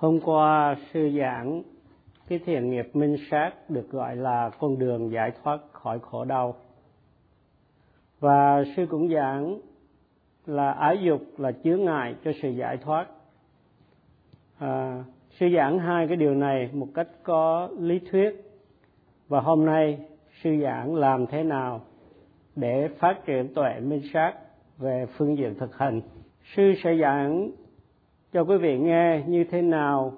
Hôm qua sư giảng cái thiền nghiệp minh sát được gọi là con đường giải thoát khỏi khổ đau. Và sư cũng giảng là ái dục là chướng ngại cho sự giải thoát. À, sư giảng hai cái điều này một cách có lý thuyết và hôm nay sư giảng làm thế nào để phát triển tuệ minh sát về phương diện thực hành. Sư sẽ giảng cho quý vị nghe như thế nào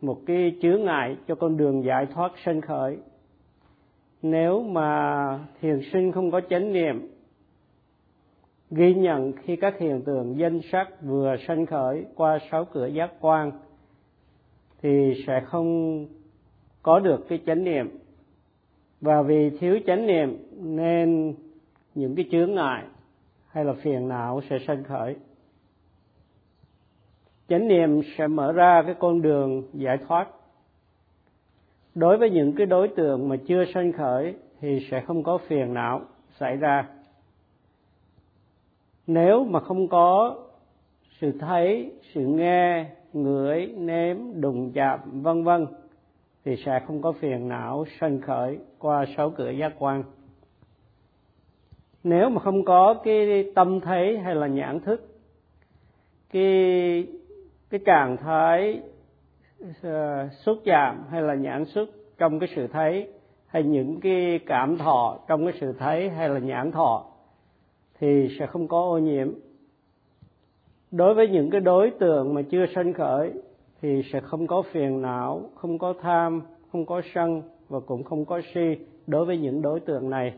một cái chướng ngại cho con đường giải thoát sanh khởi. Nếu mà thiền sinh không có chánh niệm, ghi nhận khi các hiện tượng danh sắc vừa sanh khởi qua sáu cửa giác quan, thì sẽ không có được cái chánh niệm. Và vì thiếu chánh niệm, nên những cái chướng ngại hay là phiền não sẽ sanh khởi chánh niệm sẽ mở ra cái con đường giải thoát. Đối với những cái đối tượng mà chưa sanh khởi thì sẽ không có phiền não xảy ra. Nếu mà không có sự thấy, sự nghe, ngửi, nếm, đụng chạm, vân vân, thì sẽ không có phiền não sanh khởi qua sáu cửa giác quan. Nếu mà không có cái tâm thấy hay là nhãn thức, cái cái trạng thái ờ, xúc chạm hay là nhãn xúc trong cái sự thấy, hay những cái cảm thọ trong cái sự thấy hay là nhãn thọ thì sẽ không có ô nhiễm. Đối với những cái đối tượng mà chưa sanh khởi thì sẽ không có phiền não, không có tham, không có sân và cũng không có si đối với những đối tượng này.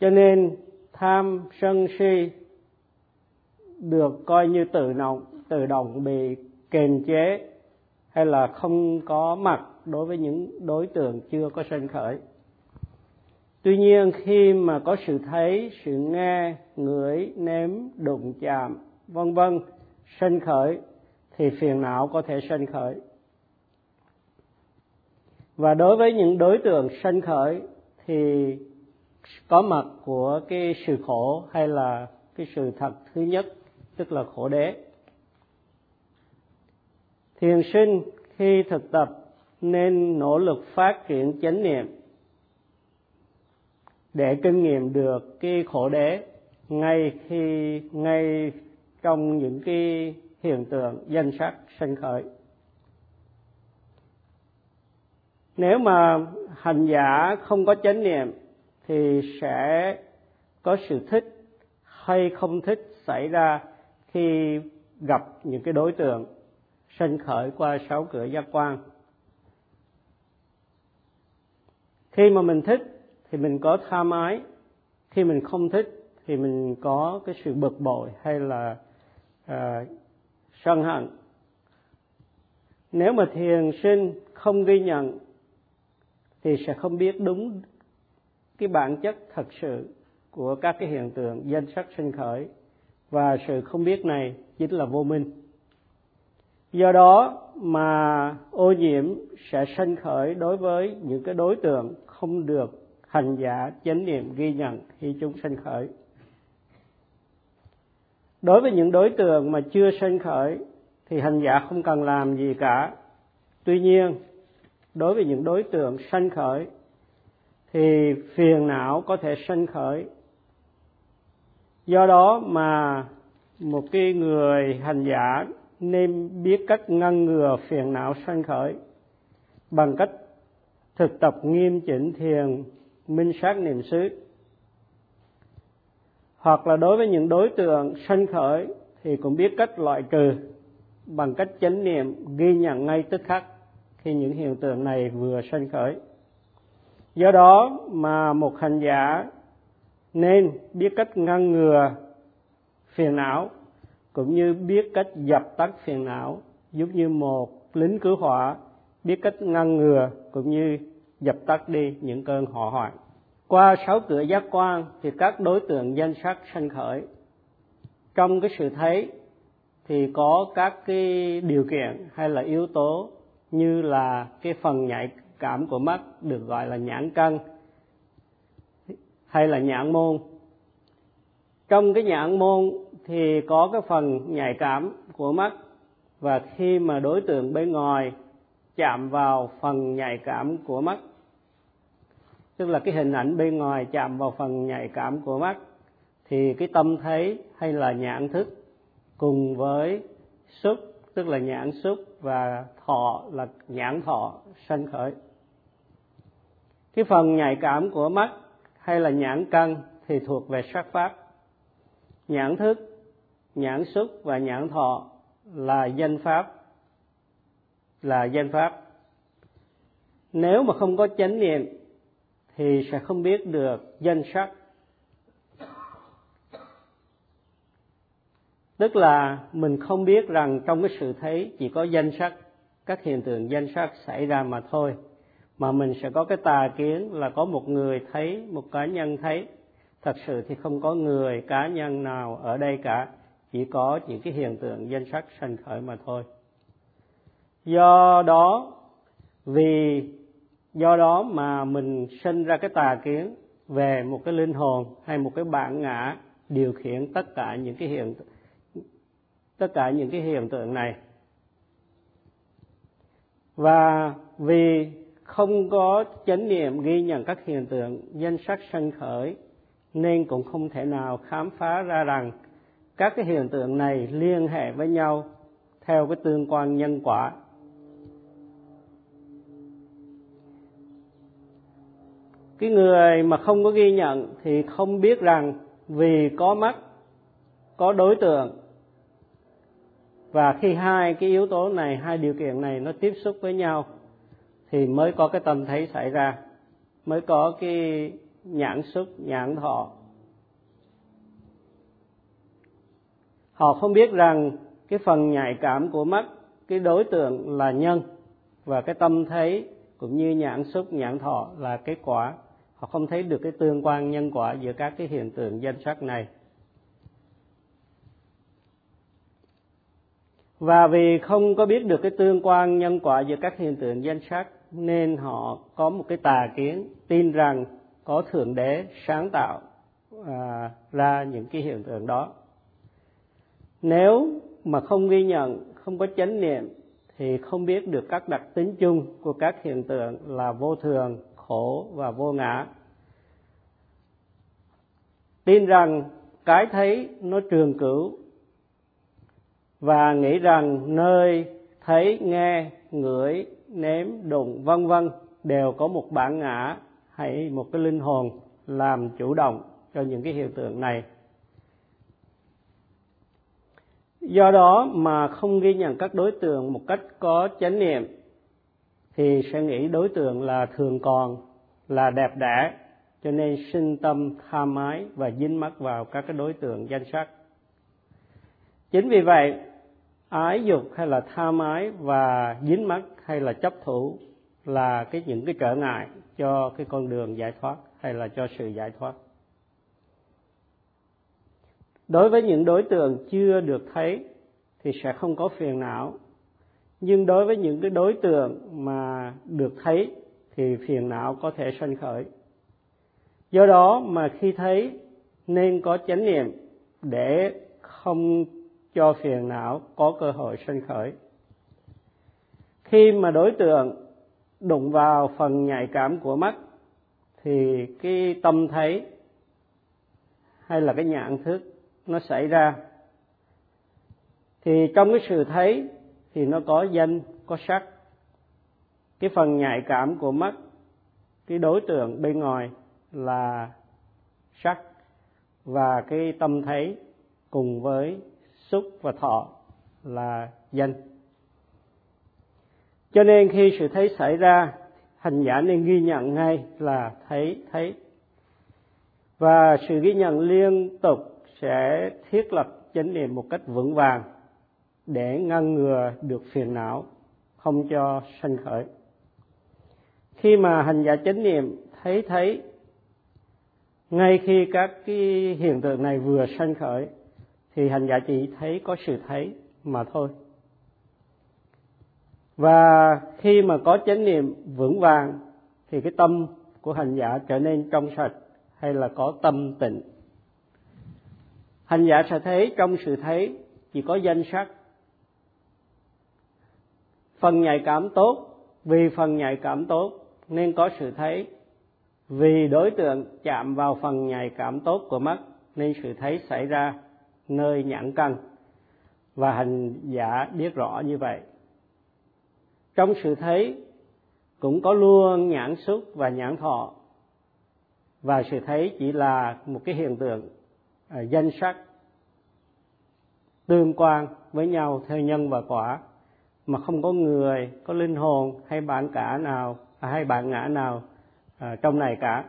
Cho nên tham, sân, si được coi như tự động tự động bị kềm chế hay là không có mặt đối với những đối tượng chưa có sanh khởi. Tuy nhiên, khi mà có sự thấy, sự nghe, ngửi, nếm, đụng chạm, vân vân sanh khởi, thì phiền não có thể sanh khởi. Và đối với những đối tượng sanh khởi thì có mặt của cái sự khổ hay là cái sự thật thứ nhất tức là khổ đế. Thiền sinh khi thực tập nên nỗ lực phát triển chánh niệm, để kinh nghiệm được cái khổ đế ngay khi, ngay trong những cái hiện tượng danh sắc sanh khởi. Nếu mà hành giả không có chánh niệm thì sẽ có sự thích hay không thích xảy ra khi gặp những cái đối tượng sân khởi qua sáu cửa giác quan. Khi mà mình thích thì mình có tham ái khi mình không thích thì mình có cái sự bực bội hay là uh, sân hận. Nếu mà thiền sinh không ghi nhận thì sẽ không biết đúng cái bản chất thật sự của các cái hiện tượng danh sắc sinh khởi và sự không biết này chính là vô minh. Do đó mà ô nhiễm sẽ sanh khởi đối với những cái đối tượng không được hành giả chánh niệm ghi nhận khi chúng sanh khởi. Đối với những đối tượng mà chưa sanh khởi thì hành giả không cần làm gì cả. Tuy nhiên, đối với những đối tượng sanh khởi thì phiền não có thể sanh khởi do đó mà một cái người hành giả nên biết cách ngăn ngừa phiền não sanh khởi bằng cách thực tập nghiêm chỉnh thiền, minh sát niệm xứ. Hoặc là đối với những đối tượng sanh khởi thì cũng biết cách loại trừ bằng cách chánh niệm ghi nhận ngay tức khắc khi những hiện tượng này vừa sanh khởi. Do đó mà một hành giả nên biết cách ngăn ngừa phiền não, cũng như biết cách dập tắt phiền não, giống như một lính cứu hỏa. Biết cách ngăn ngừa cũng như dập tắt đi những cơn hỏa hoạn. Qua sáu cửa giác quan thì các đối tượng danh sắc sanh khởi. Trong cái sự thấy thì có các cái điều kiện hay là yếu tố như là cái phần nhạy cảm của mắt, được gọi là nhãn cân hay là nhãn môn. Trong cái nhãn môn thì có cái phần nhạy cảm của mắt, và khi mà đối tượng bên ngoài chạm vào phần nhạy cảm của mắt, tức là cái hình ảnh bên ngoài chạm vào phần nhạy cảm của mắt, thì cái tâm thấy hay là nhãn thức cùng với xúc, tức là nhãn xúc và thọ, là nhãn thọ sanh khởi. Cái phần nhạy cảm của mắt hay là nhãn căn thì thuộc về sắc pháp. Nhãn thức, nhãn xúc và nhãn thọ là danh pháp, là danh pháp. Nếu mà không có chánh niệm thì sẽ không biết được danh sắc. Tức là mình không biết rằng trong cái sự thấy chỉ có danh sắc, các hiện tượng danh sắc xảy ra mà thôi mà mình sẽ có cái tà kiến là có một người thấy, một cá nhân thấy. Thật sự thì không có người, cá nhân nào ở đây cả. Chỉ có những cái hiện tượng danh sắc sanh khởi mà thôi. Do đó, vì do đó mà mình sinh ra cái tà kiến về một cái linh hồn hay một cái bản ngã điều khiển tất cả những cái hiện, tất cả những cái hiện tượng này. Và vì không có chánh niệm ghi nhận các hiện tượng danh sắc sanh khởi, nên cũng không thể nào khám phá ra rằng các cái hiện tượng này liên hệ với nhau theo cái tương quan nhân quả. Cái người mà không có ghi nhận thì không biết rằng vì có mắt, có đối tượng, và khi hai cái yếu tố này, hai điều kiện này nó tiếp xúc với nhau thì mới có cái tâm thấy xảy ra, mới có cái nhãn xúc, nhãn thọ. Họ không biết rằng cái phần nhạy cảm của mắt, cái đối tượng là nhân và cái tâm thấy cũng như nhãn xúc, nhãn thọ là kết quả. Họ không thấy được cái tương quan nhân quả giữa các cái hiện tượng danh sắc này. Và vì không có biết được cái tương quan nhân quả giữa các hiện tượng danh sắc nên họ có một cái tà kiến tin rằng có thượng đế sáng tạo à, ra những cái hiện tượng đó. Nếu mà không ghi nhận không có chánh niệm thì không biết được các đặc tính chung của các hiện tượng là vô thường khổ và vô ngã. Tin rằng cái thấy nó trường cửu và nghĩ rằng nơi thấy nghe ngửi ném đụng vân vân đều có một bản ngã hay một cái linh hồn làm chủ động cho những cái hiện tượng này. Do đó mà không ghi nhận các đối tượng một cách có chánh niệm, thì sẽ nghĩ đối tượng là thường còn, là đẹp đẽ, cho nên sinh tâm tham ái và dính mắc vào các cái đối tượng danh sắc. Chính vì vậy ái dục hay là tham ái và dính mắc hay là chấp thủ là cái những cái trở ngại cho cái con đường giải thoát hay là cho sự giải thoát. Đối với những đối tượng chưa được thấy thì sẽ không có phiền não. Nhưng đối với những cái đối tượng mà được thấy thì phiền não có thể sanh khởi. Do đó mà khi thấy nên có chánh niệm để không cho phiền não có cơ hội sanh khởi. Khi mà đối tượng đụng vào phần nhạy cảm của mắt, thì cái tâm thấy hay là cái nhãn thức nó xảy ra. Thì trong cái sự thấy thì nó có danh, có sắc. Cái phần nhạy cảm của mắt, cái đối tượng bên ngoài là sắc và cái tâm thấy cùng với xúc và thọ là danh. Cho nên khi sự thấy xảy ra, hành giả nên ghi nhận ngay là thấy thấy. Và sự ghi nhận liên tục sẽ thiết lập chánh niệm một cách vững vàng để ngăn ngừa được phiền não, không cho sanh khởi. Khi mà hành giả chánh niệm thấy thấy, ngay khi các cái hiện tượng này vừa sanh khởi thì hành giả chỉ thấy có sự thấy mà thôi. Và khi mà có chánh niệm vững vàng, thì cái tâm của hành giả trở nên trong sạch hay là có tâm tịnh. Hành giả sẽ thấy trong sự thấy chỉ có danh sắc. Phần nhạy cảm tốt, vì phần nhạy cảm tốt nên có sự thấy. Vì đối tượng chạm vào phần nhạy cảm tốt của mắt nên sự thấy xảy ra nơi nhãn căn. Và hành giả biết rõ như vậy. Trong sự thấy cũng có luôn nhãn xúc và nhãn thọ. Và sự thấy chỉ là một cái hiện tượng à, danh sắc tương quan với nhau theo nhân và quả mà không có người có linh hồn hay bản cả nào à, hay bạn ngã nào à, trong này cả.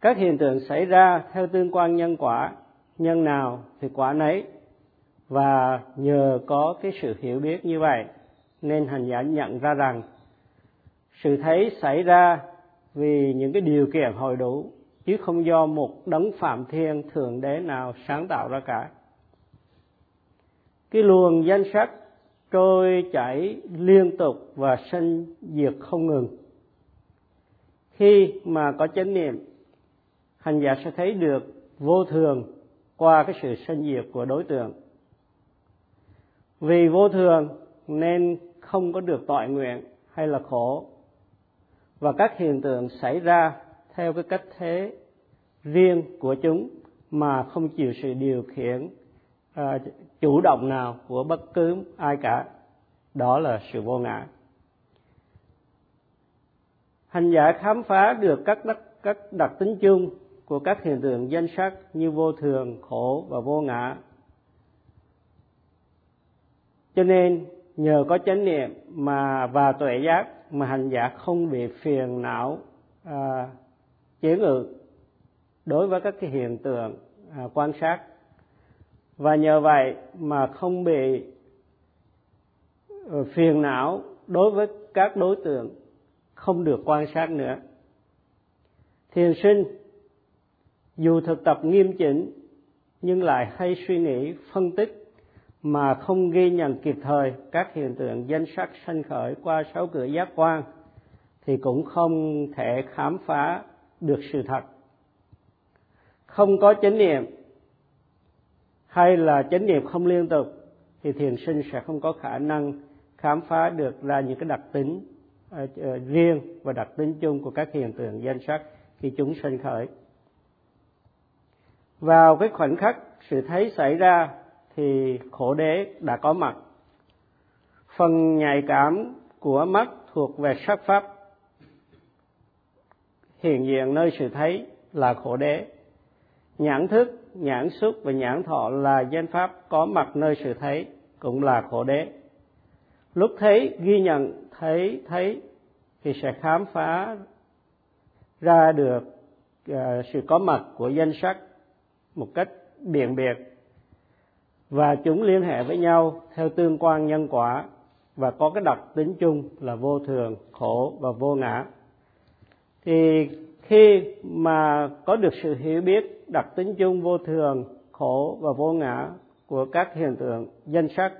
Các hiện tượng xảy ra theo tương quan nhân quả nhân nào thì quả nấy. Và nhờ có cái sự hiểu biết như vậy, nên hành giả nhận ra rằng sự thấy xảy ra vì những cái điều kiện hội đủ, chứ không do một đấng phạm thiên thượng đế nào sáng tạo ra cả. Cái luồng danh sắc trôi chảy liên tục và sinh diệt không ngừng. Khi mà có chánh niệm, hành giả sẽ thấy được vô thường qua cái sự sinh diệt của đối tượng. Vì vô thường nên không có được tội nguyện hay là khổ. Và các hiện tượng xảy ra theo cái cách thế riêng của chúng mà không chịu sự điều khiển uh, chủ động nào của bất cứ ai cả. Đó là sự vô ngã. Hành giả khám phá được các đặc, các đặc tính chung của các hiện tượng danh sắc như vô thường khổ và vô ngã. Cho nên nhờ có chánh niệm mà và tuệ giác mà hành giả không bị phiền não à, chế ngự đối với các cái hiện tượng à, quan sát. Và nhờ vậy mà không bị ờ, phiền não đối với các đối tượng không được quan sát nữa. Thiền sinh dù thực tập nghiêm chỉnh nhưng lại hay suy nghĩ phân tích mà không ghi nhận kịp thời các hiện tượng danh sắc sanh khởi qua sáu cửa giác quan thì cũng không thể khám phá được sự thật. Không có chánh niệm hay là chánh niệm không liên tục thì thiền sinh sẽ không có khả năng khám phá được ra những cái đặc tính uh, uh, riêng và đặc tính chung của các hiện tượng danh sắc khi chúng sinh khởi vào cái khoảnh khắc sự thấy xảy ra thì khổ đế đã có mặt. Phần nhạy cảm của mắt thuộc về sắc pháp hiện diện nơi sự thấy là khổ đế. Nhãn thức nhãn xúc và nhãn thọ là danh pháp có mặt nơi sự thấy cũng là khổ đế. Lúc thấy ghi nhận thấy thấy thì sẽ khám phá ra được uh, sự có mặt của danh sắc một cách biện biệt và chúng liên hệ với nhau theo tương quan nhân quả và có cái đặc tính chung là vô thường, khổ và vô ngã. Thì khi mà có được sự hiểu biết đặc tính chung vô thường, khổ và vô ngã của các hiện tượng danh sắc,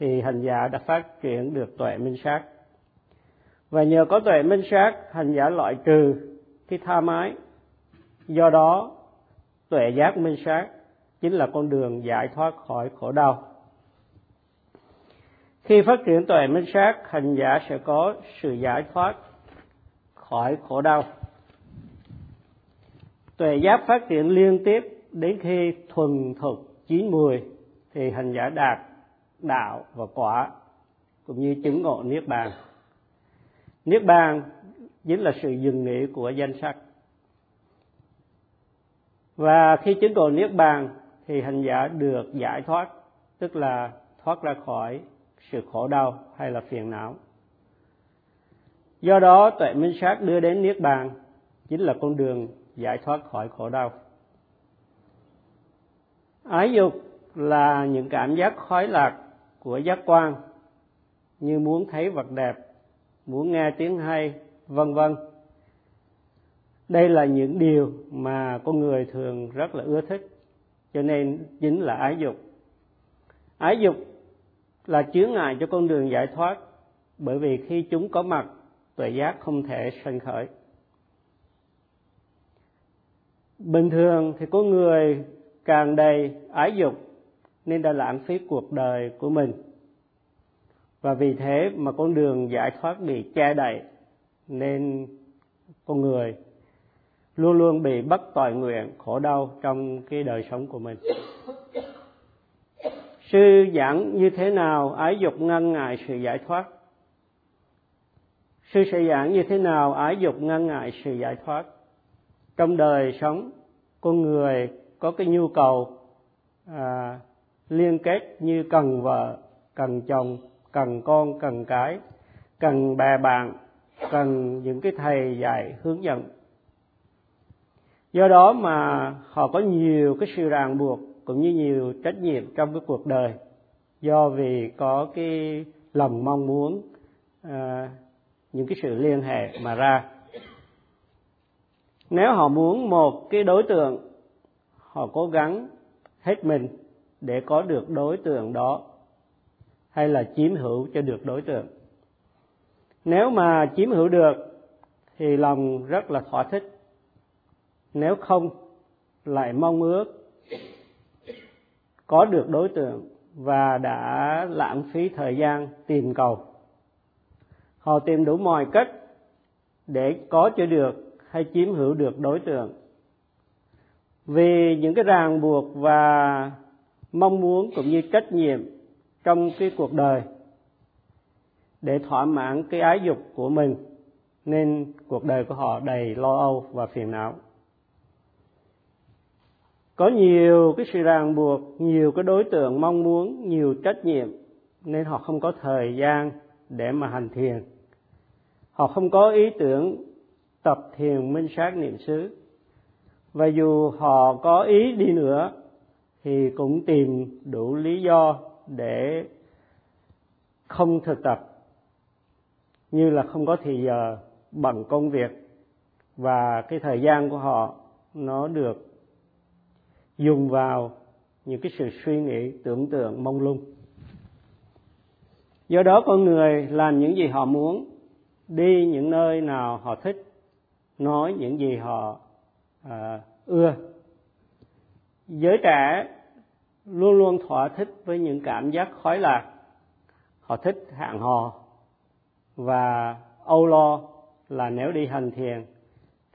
thì hành giả đã phát triển được tuệ minh sát. Và nhờ có tuệ minh sát, hành giả loại trừ cái tha mái. Do đó tuệ giác minh sát chính là con đường giải thoát khỏi khổ đau. Khi phát triển tuệ minh sát hành giả sẽ có sự giải thoát khỏi khổ đau. Tuệ giác phát triển liên tiếp đến khi thuần thục chín mùi thì hành giả đạt đạo và quả, cũng như chứng ngộ niết bàn. Niết bàn chính là sự dừng nghỉ của danh sắc và khi chứng ngộ niết bàn thì hành giả được giải thoát, tức là thoát ra khỏi sự khổ đau hay là phiền não. Do đó, tuệ minh sát đưa đến niết bàn chính là con đường giải thoát khỏi khổ đau. Ái dục là những cảm giác khoái lạc của giác quan, như muốn thấy vật đẹp, muốn nghe tiếng hay, vân vân đây là những điều mà con người thường rất là ưa thích, cho nên chính là ái dục. Ái dục là chướng ngại cho con đường giải thoát, bởi vì khi chúng có mặt, tuệ giác không thể sanh khởi. Bình thường thì có người càng đầy ái dục, nên đã lãng phí cuộc đời của mình. Và vì thế mà con đường giải thoát bị che đậy, nên con người luôn luôn bị bất toàn nguyện khổ đau trong cái đời sống của mình. Sư giảng như thế nào ái dục ngăn ngại sự giải thoát? Sư sẽ giảng như thế nào ái dục ngăn ngại sự giải thoát? Trong đời sống con người có cái nhu cầu à, liên kết như cần vợ cần chồng cần con cần cái cần bè bạn cần những cái thầy dạy hướng dẫn do đó mà họ có nhiều cái sự ràng buộc cũng như nhiều trách nhiệm trong cái cuộc đời do vì có cái lòng mong muốn à, những cái sự liên hệ mà ra. Nếu họ muốn một cái đối tượng họ cố gắng hết mình để có được đối tượng đó hay là chiếm hữu cho được đối tượng. Nếu mà chiếm hữu được thì lòng rất là thỏa thích nếu không, lại mong ước có được đối tượng và đã lãng phí thời gian tìm cầu. Họ tìm đủ mọi cách để có cho được hay chiếm hữu được đối tượng. Vì những cái ràng buộc và mong muốn cũng như trách nhiệm trong cái cuộc đời để thỏa mãn cái ái dục của mình, nên cuộc đời của họ đầy lo âu và phiền não có nhiều cái sự ràng buộc, nhiều cái đối tượng mong muốn, nhiều trách nhiệm, nên họ không có thời gian để mà hành thiền. Họ không có ý tưởng tập thiền minh sát niệm xứ. Và dù họ có ý đi nữa, thì cũng tìm đủ lý do để không thực tập, như là không có thì giờ bằng công việc. Và cái thời gian của họ nó được dùng vào những cái sự suy nghĩ tưởng tượng mông lung. Do đó con người làm những gì họ muốn đi những nơi nào họ thích nói những gì họ à, ưa. Giới trẻ luôn luôn thỏa thích với những cảm giác khói lạc. Họ thích hạng hò và âu lo là nếu đi hành thiền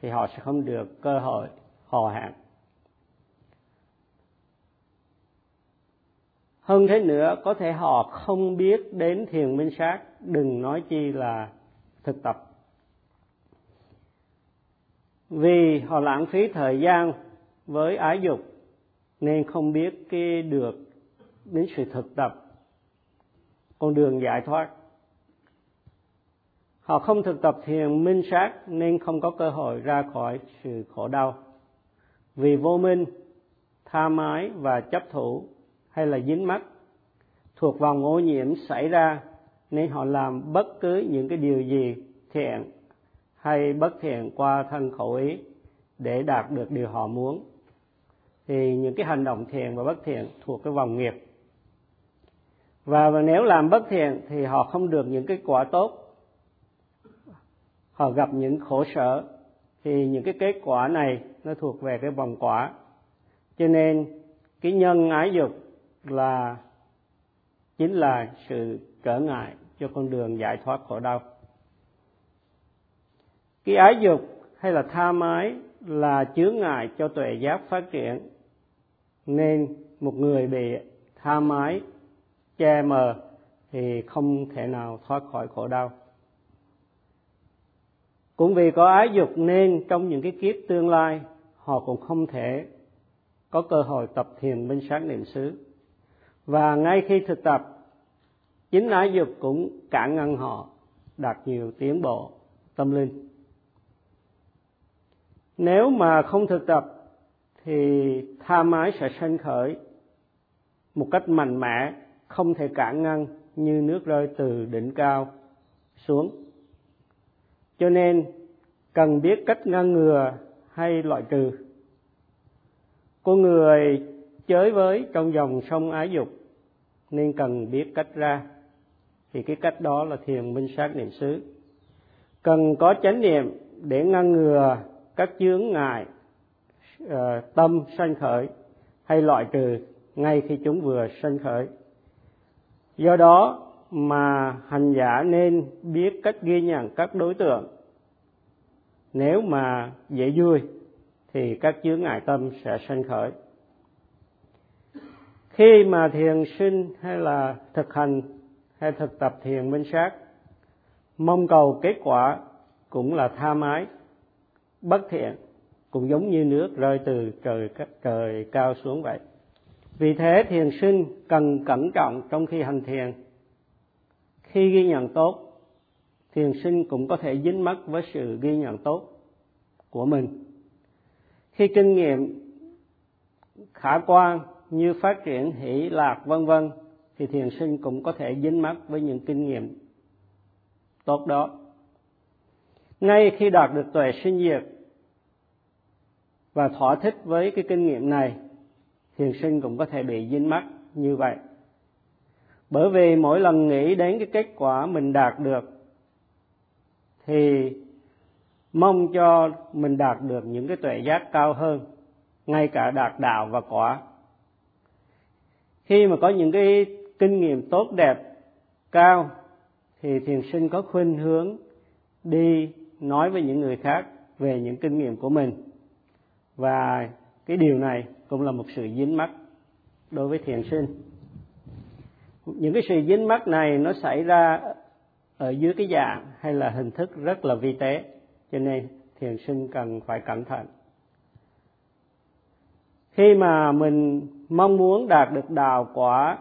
thì họ sẽ không được cơ hội hò hẹn. Hơn thế nữa, có thể họ không biết đến thiền minh sát, đừng nói chi là thực tập. Vì họ lãng phí thời gian với ái dục, nên không biết cái được đến sự thực tập. Con đường giải thoát. Họ không thực tập thiền minh sát, nên không có cơ hội ra khỏi sự khổ đau. Vì vô minh, tha mái và chấp thủ hay là dính mắc thuộc vòng ô nhiễm xảy ra nên họ làm bất cứ những cái điều gì thiện hay bất thiện qua thân khẩu ý để đạt được điều họ muốn. Thì những cái hành động thiện và bất thiện thuộc cái vòng nghiệp. Và nếu làm bất thiện thì họ không được những cái quả tốt. Họ gặp những khổ sở thì những cái kết quả này nó thuộc về cái vòng quả. Cho nên cái nhân ái dục là chính là sự trở ngại cho con đường giải thoát khổ đau. Cái ái dục hay là tham ái là chướng ngại cho tuệ giác phát triển. Nên một người bị tham ái che mờ thì không thể nào thoát khỏi khổ đau. Cũng vì có ái dục nên trong những cái kiếp tương lai, họ cũng không thể có cơ hội tập thiền minh sát niệm xứ và ngay khi thực tập, chính ái dục cũng cản ngăn họ đạt nhiều tiến bộ tâm linh. Nếu mà không thực tập, thì tham ái sẽ sanh khởi một cách mạnh mẽ, không thể cản ngăn như nước rơi từ đỉnh cao xuống. Cho nên, cần biết cách ngăn ngừa hay loại trừ. Con người chới với trong dòng sông ái dục nên cần biết cách ra. Thì cái cách đó là thiền minh sát niệm xứ. Cần có chánh niệm để ngăn ngừa các chướng ngại uh, tâm sanh khởi hay loại trừ ngay khi chúng vừa sanh khởi. Do đó mà hành giả nên biết cách ghi nhận các đối tượng. Nếu mà dễ vui thì các chướng ngại tâm sẽ sanh khởi khi mà thiền sinh hay là thực hành hay thực tập thiền minh sát, mong cầu kết quả cũng là tha mái, bất thiện cũng giống như nước rơi từ trời trời cao xuống vậy. Vì thế thiền sinh cần cẩn trọng trong khi hành thiền. Khi ghi nhận tốt, thiền sinh cũng có thể dính mắc với sự ghi nhận tốt của mình. Khi kinh nghiệm khả quan như phát triển hỷ lạc vân vân, thì thiền sinh cũng có thể dính mắc với những kinh nghiệm tốt đó. Ngay khi đạt được tuệ sinh diệt và thỏa thích với cái kinh nghiệm này, thiền sinh cũng có thể bị dính mắc như vậy. Bởi vì mỗi lần nghĩ đến cái kết quả mình đạt được, thì mong cho mình đạt được những cái tuệ giác cao hơn, ngay cả đạt đạo và quả khi mà có những cái kinh nghiệm tốt đẹp, cao, thì thiền sinh có khuynh hướng đi nói với những người khác về những kinh nghiệm của mình. Và cái điều này cũng là một sự dính mắc đối với thiền sinh. Những cái sự dính mắc này nó xảy ra ở dưới cái dạng hay là hình thức rất là vi tế, cho nên thiền sinh cần phải cẩn thận. Khi mà mình mong muốn đạt được đào quả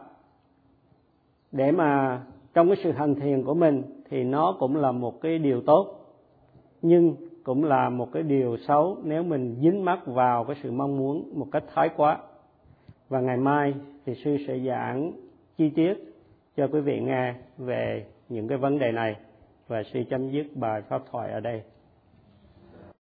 để mà trong cái sự hành thiền của mình thì nó cũng là một cái điều tốt, nhưng cũng là một cái điều xấu nếu mình dính mắc vào cái sự mong muốn một cách thái quá. Và ngày mai thì sư sẽ giảng chi tiết cho quý vị nghe về những cái vấn đề này và sư chấm dứt bài pháp thoại ở đây.